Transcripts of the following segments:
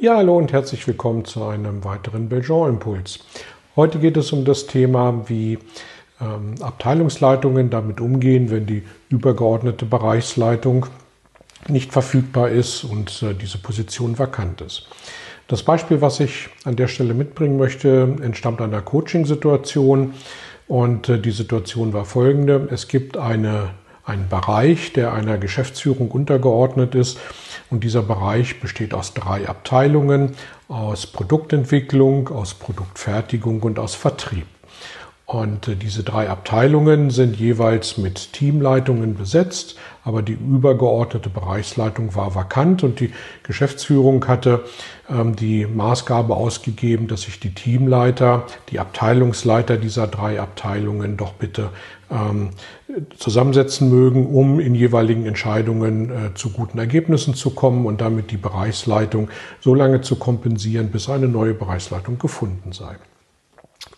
Ja, hallo und herzlich willkommen zu einem weiteren Belgian-Impuls. Heute geht es um das Thema, wie ähm, Abteilungsleitungen damit umgehen, wenn die übergeordnete Bereichsleitung nicht verfügbar ist und äh, diese Position vakant ist. Das Beispiel, was ich an der Stelle mitbringen möchte, entstammt einer Coaching-Situation und äh, die Situation war folgende. Es gibt eine, einen Bereich, der einer Geschäftsführung untergeordnet ist und dieser Bereich besteht aus drei Abteilungen, aus Produktentwicklung, aus Produktfertigung und aus Vertrieb. Und äh, diese drei Abteilungen sind jeweils mit Teamleitungen besetzt, aber die übergeordnete Bereichsleitung war vakant und die Geschäftsführung hatte ähm, die Maßgabe ausgegeben, dass sich die Teamleiter, die Abteilungsleiter dieser drei Abteilungen doch bitte ähm, zusammensetzen mögen, um in jeweiligen Entscheidungen äh, zu guten Ergebnissen zu kommen und damit die Bereichsleitung so lange zu kompensieren, bis eine neue Bereichsleitung gefunden sei.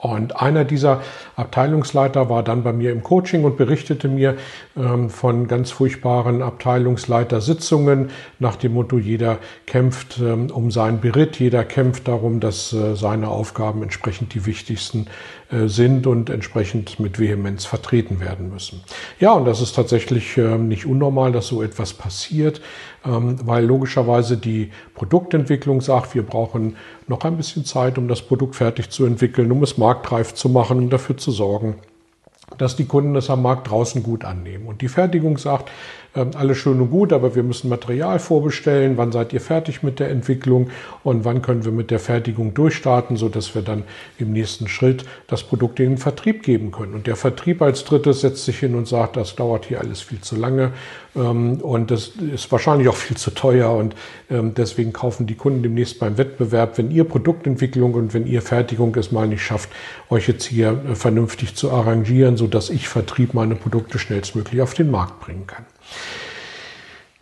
Und einer dieser Abteilungsleiter war dann bei mir im Coaching und berichtete mir ähm, von ganz furchtbaren Abteilungsleitersitzungen nach dem Motto, jeder kämpft ähm, um sein Beritt, jeder kämpft darum, dass äh, seine Aufgaben entsprechend die wichtigsten äh, sind und entsprechend mit Vehemenz vertreten werden müssen. Ja, und das ist tatsächlich äh, nicht unnormal, dass so etwas passiert, ähm, weil logischerweise die Produktentwicklung sagt, wir brauchen noch ein bisschen Zeit, um das Produkt fertig zu entwickeln, um es marktreif zu machen und dafür zu sorgen, dass die Kunden es am Markt draußen gut annehmen. Und die Fertigung sagt, ähm, alles schön und gut, aber wir müssen Material vorbestellen. Wann seid ihr fertig mit der Entwicklung und wann können wir mit der Fertigung durchstarten, so dass wir dann im nächsten Schritt das Produkt in den Vertrieb geben können. Und der Vertrieb als drittes setzt sich hin und sagt, das dauert hier alles viel zu lange und das ist wahrscheinlich auch viel zu teuer und ähm, deswegen kaufen die Kunden demnächst beim Wettbewerb, wenn ihr Produktentwicklung und wenn ihr Fertigung es mal nicht schafft, euch jetzt hier äh, vernünftig zu arrangieren, so dass ich Vertrieb meine Produkte schnellstmöglich auf den Markt bringen kann.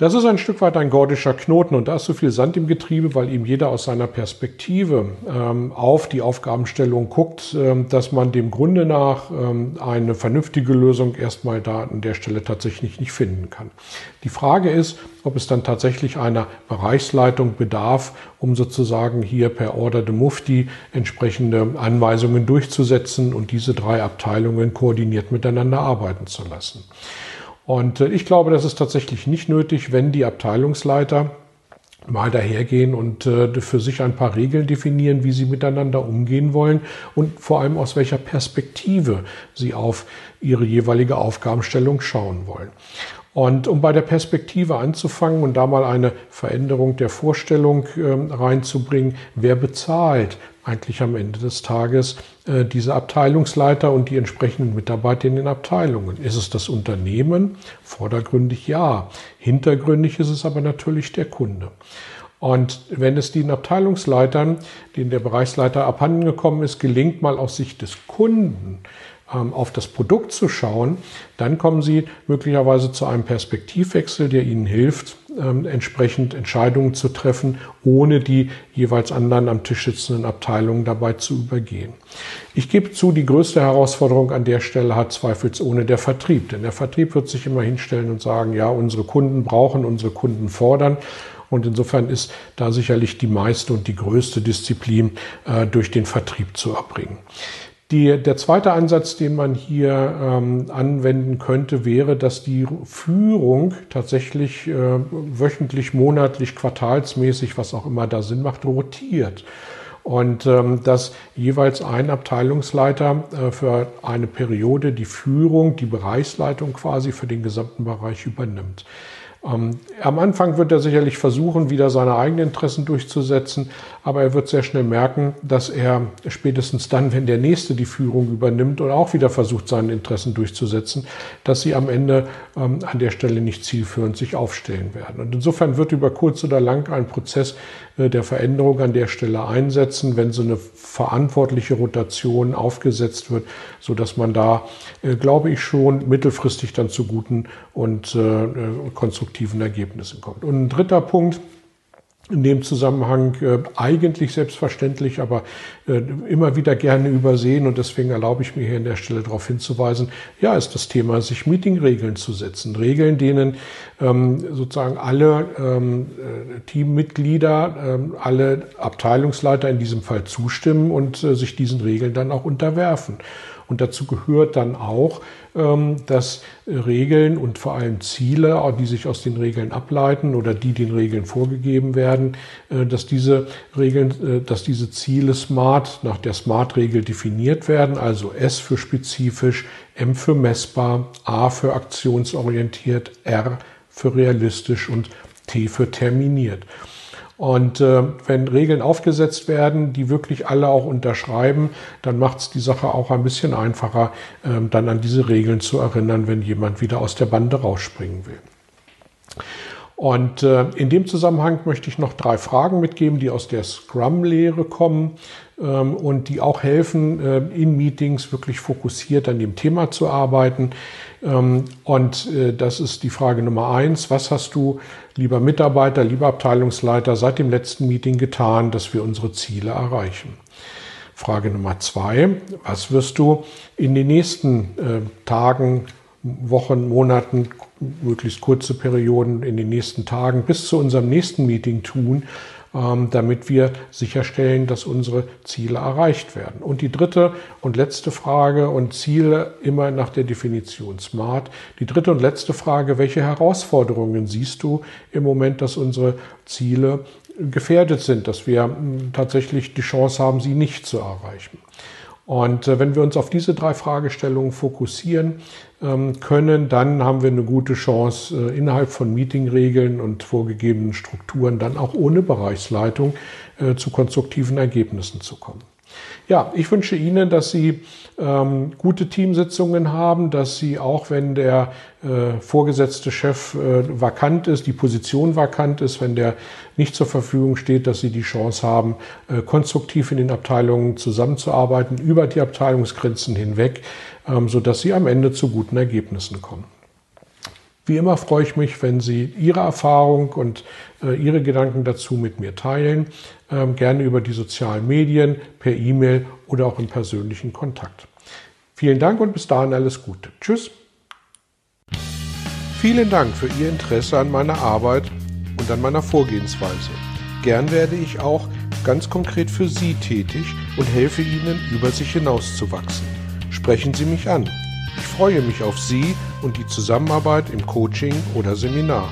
Das ist ein Stück weit ein gordischer Knoten und da ist so viel Sand im Getriebe, weil ihm jeder aus seiner Perspektive ähm, auf die Aufgabenstellung guckt, ähm, dass man dem Grunde nach ähm, eine vernünftige Lösung erstmal da an der Stelle tatsächlich nicht finden kann. Die Frage ist, ob es dann tatsächlich einer Bereichsleitung bedarf, um sozusagen hier per Order de Mufti entsprechende Anweisungen durchzusetzen und diese drei Abteilungen koordiniert miteinander arbeiten zu lassen. Und äh, ich glaube, das ist tatsächlich nicht nötig, wenn die Abteilungsleiter mal dahergehen und äh, für sich ein paar Regeln definieren, wie sie miteinander umgehen wollen und vor allem aus welcher Perspektive sie auf ihre jeweilige Aufgabenstellung schauen wollen. Und um bei der Perspektive anzufangen und da mal eine Veränderung der Vorstellung äh, reinzubringen, wer bezahlt eigentlich am Ende des Tages äh, diese Abteilungsleiter und die entsprechenden Mitarbeiter in den Abteilungen? Ist es das Unternehmen? Vordergründig ja. Hintergründig ist es aber natürlich der Kunde. Und wenn es den Abteilungsleitern, denen der Bereichsleiter abhandengekommen ist, gelingt, mal aus Sicht des Kunden ähm, auf das Produkt zu schauen, dann kommen Sie möglicherweise zu einem Perspektivwechsel, der Ihnen hilft, ähm, entsprechend Entscheidungen zu treffen, ohne die jeweils anderen am Tisch sitzenden Abteilungen dabei zu übergehen. Ich gebe zu, die größte Herausforderung an der Stelle hat zweifelsohne der Vertrieb. Denn der Vertrieb wird sich immer hinstellen und sagen, ja, unsere Kunden brauchen, unsere Kunden fordern. Und insofern ist da sicherlich die meiste und die größte Disziplin äh, durch den Vertrieb zu erbringen. Die, der zweite Ansatz, den man hier ähm, anwenden könnte, wäre, dass die Führung tatsächlich äh, wöchentlich, monatlich, quartalsmäßig, was auch immer da Sinn macht, rotiert. Und ähm, dass jeweils ein Abteilungsleiter äh, für eine Periode die Führung, die Bereichsleitung quasi für den gesamten Bereich übernimmt. Ähm, am Anfang wird er sicherlich versuchen, wieder seine eigenen Interessen durchzusetzen, aber er wird sehr schnell merken, dass er spätestens dann, wenn der Nächste die Führung übernimmt und auch wieder versucht, seine Interessen durchzusetzen, dass sie am Ende ähm, an der Stelle nicht zielführend sich aufstellen werden. Und insofern wird über kurz oder lang ein Prozess äh, der Veränderung an der Stelle einsetzen, wenn so eine verantwortliche Rotation aufgesetzt wird, so dass man da, äh, glaube ich, schon mittelfristig dann zu guten und äh, konstruktiven Ergebnissen kommt. Und ein dritter Punkt, in dem Zusammenhang äh, eigentlich selbstverständlich, aber äh, immer wieder gerne übersehen und deswegen erlaube ich mir hier an der Stelle darauf hinzuweisen, ja, ist das Thema, sich Meetingregeln zu setzen. Regeln, denen ähm, sozusagen alle ähm, äh, Teammitglieder, ähm, alle Abteilungsleiter in diesem Fall zustimmen und äh, sich diesen Regeln dann auch unterwerfen. Und dazu gehört dann auch, ähm, dass Regeln und vor allem Ziele, die sich aus den Regeln ableiten oder die den Regeln vorgegeben werden, äh, dass diese Regeln, äh, dass diese Ziele SMART nach der SMART-Regel definiert werden, also S für spezifisch, M für messbar, A für aktionsorientiert, R für realistisch und T für terminiert. Und äh, wenn Regeln aufgesetzt werden, die wirklich alle auch unterschreiben, dann macht es die Sache auch ein bisschen einfacher, äh, dann an diese Regeln zu erinnern, wenn jemand wieder aus der Bande rausspringen will. Und äh, in dem Zusammenhang möchte ich noch drei Fragen mitgeben, die aus der Scrum-Lehre kommen ähm, und die auch helfen, äh, in Meetings wirklich fokussiert an dem Thema zu arbeiten. Ähm, und äh, das ist die Frage Nummer eins. Was hast du, lieber Mitarbeiter, lieber Abteilungsleiter, seit dem letzten Meeting getan, dass wir unsere Ziele erreichen? Frage Nummer zwei. Was wirst du in den nächsten äh, Tagen, Wochen, Monaten, möglichst kurze Perioden in den nächsten Tagen bis zu unserem nächsten Meeting tun, ähm, damit wir sicherstellen, dass unsere Ziele erreicht werden. Und die dritte und letzte Frage und Ziele immer nach der Definition SMART. Die dritte und letzte Frage, welche Herausforderungen siehst du im Moment, dass unsere Ziele gefährdet sind, dass wir hm, tatsächlich die Chance haben, sie nicht zu erreichen? Und äh, wenn wir uns auf diese drei Fragestellungen fokussieren ähm, können, dann haben wir eine gute Chance, äh, innerhalb von Meetingregeln und vorgegebenen Strukturen dann auch ohne Bereichsleitung äh, zu konstruktiven Ergebnissen zu kommen. Ja, ich wünsche Ihnen, dass Sie ähm, gute Teamsitzungen haben, dass Sie auch, wenn der äh, vorgesetzte Chef äh, vakant ist, die Position vakant ist, wenn der nicht zur Verfügung steht, dass Sie die Chance haben, äh, konstruktiv in den Abteilungen zusammenzuarbeiten, über die Abteilungsgrenzen hinweg, ähm, sodass Sie am Ende zu guten Ergebnissen kommen. Wie immer freue ich mich, wenn Sie Ihre Erfahrung und äh, Ihre Gedanken dazu mit mir teilen. Ähm, gerne über die sozialen Medien, per E-Mail oder auch im persönlichen Kontakt. Vielen Dank und bis dahin alles Gute. Tschüss. Vielen Dank für Ihr Interesse an meiner Arbeit und an meiner Vorgehensweise. Gern werde ich auch ganz konkret für Sie tätig und helfe Ihnen, über sich hinauszuwachsen. Sprechen Sie mich an. Ich freue mich auf Sie und die Zusammenarbeit im Coaching oder Seminar.